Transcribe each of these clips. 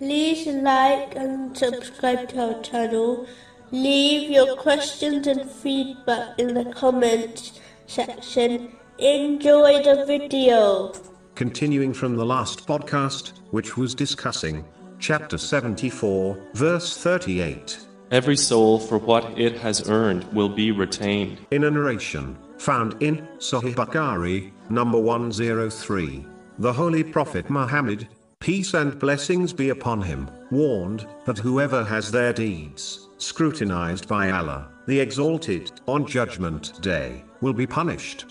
like and subscribe to our channel. Leave your questions and feedback in the comments section. Enjoy the video. Continuing from the last podcast, which was discussing chapter 74, verse 38. Every soul for what it has earned will be retained. In a narration found in Sahih Bukhari, number 103, the Holy Prophet Muhammad, peace and blessings be upon him, warned that whoever has their deeds scrutinized by Allah, the Exalted, on Judgment Day, will be punished.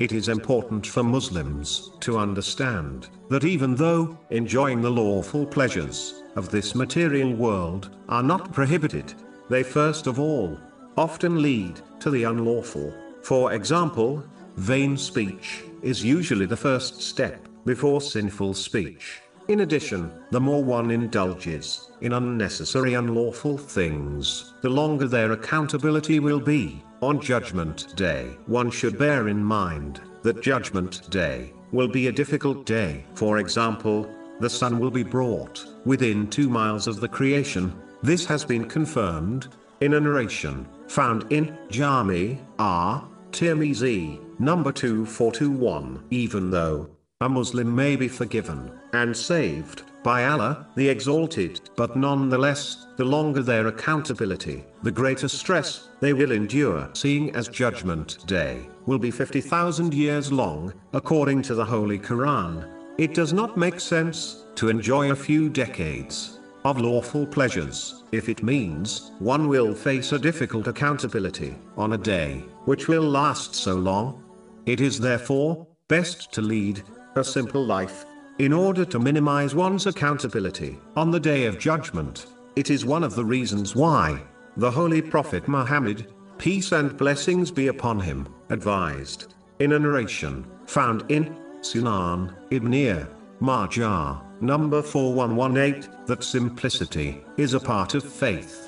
It is important for Muslims to understand that even though enjoying the lawful pleasures of this material world are not prohibited, they first of all often lead to the unlawful. For example, vain speech is usually the first step before sinful speech. In addition, the more one indulges in unnecessary unlawful things, the longer their accountability will be on Judgment Day. One should bear in mind that Judgment Day will be a difficult day. For example, the sun will be brought within two miles of the creation. This has been confirmed in a narration found in Jami R. Tirmizi, number 2421. Even though a Muslim may be forgiven and saved by Allah, the Exalted, but nonetheless, the longer their accountability, the greater stress they will endure. Seeing as Judgment Day will be 50,000 years long, according to the Holy Quran, it does not make sense to enjoy a few decades of lawful pleasures, if it means one will face a difficult accountability on a day which will last so long. It is therefore best to lead a simple life in order to minimize one's accountability on the day of judgment. It is one of the reasons why the Holy Prophet Muhammad, peace and blessings be upon him, advised in a narration found in Sunan Ibn Majah, number 4118, that simplicity is a part of faith.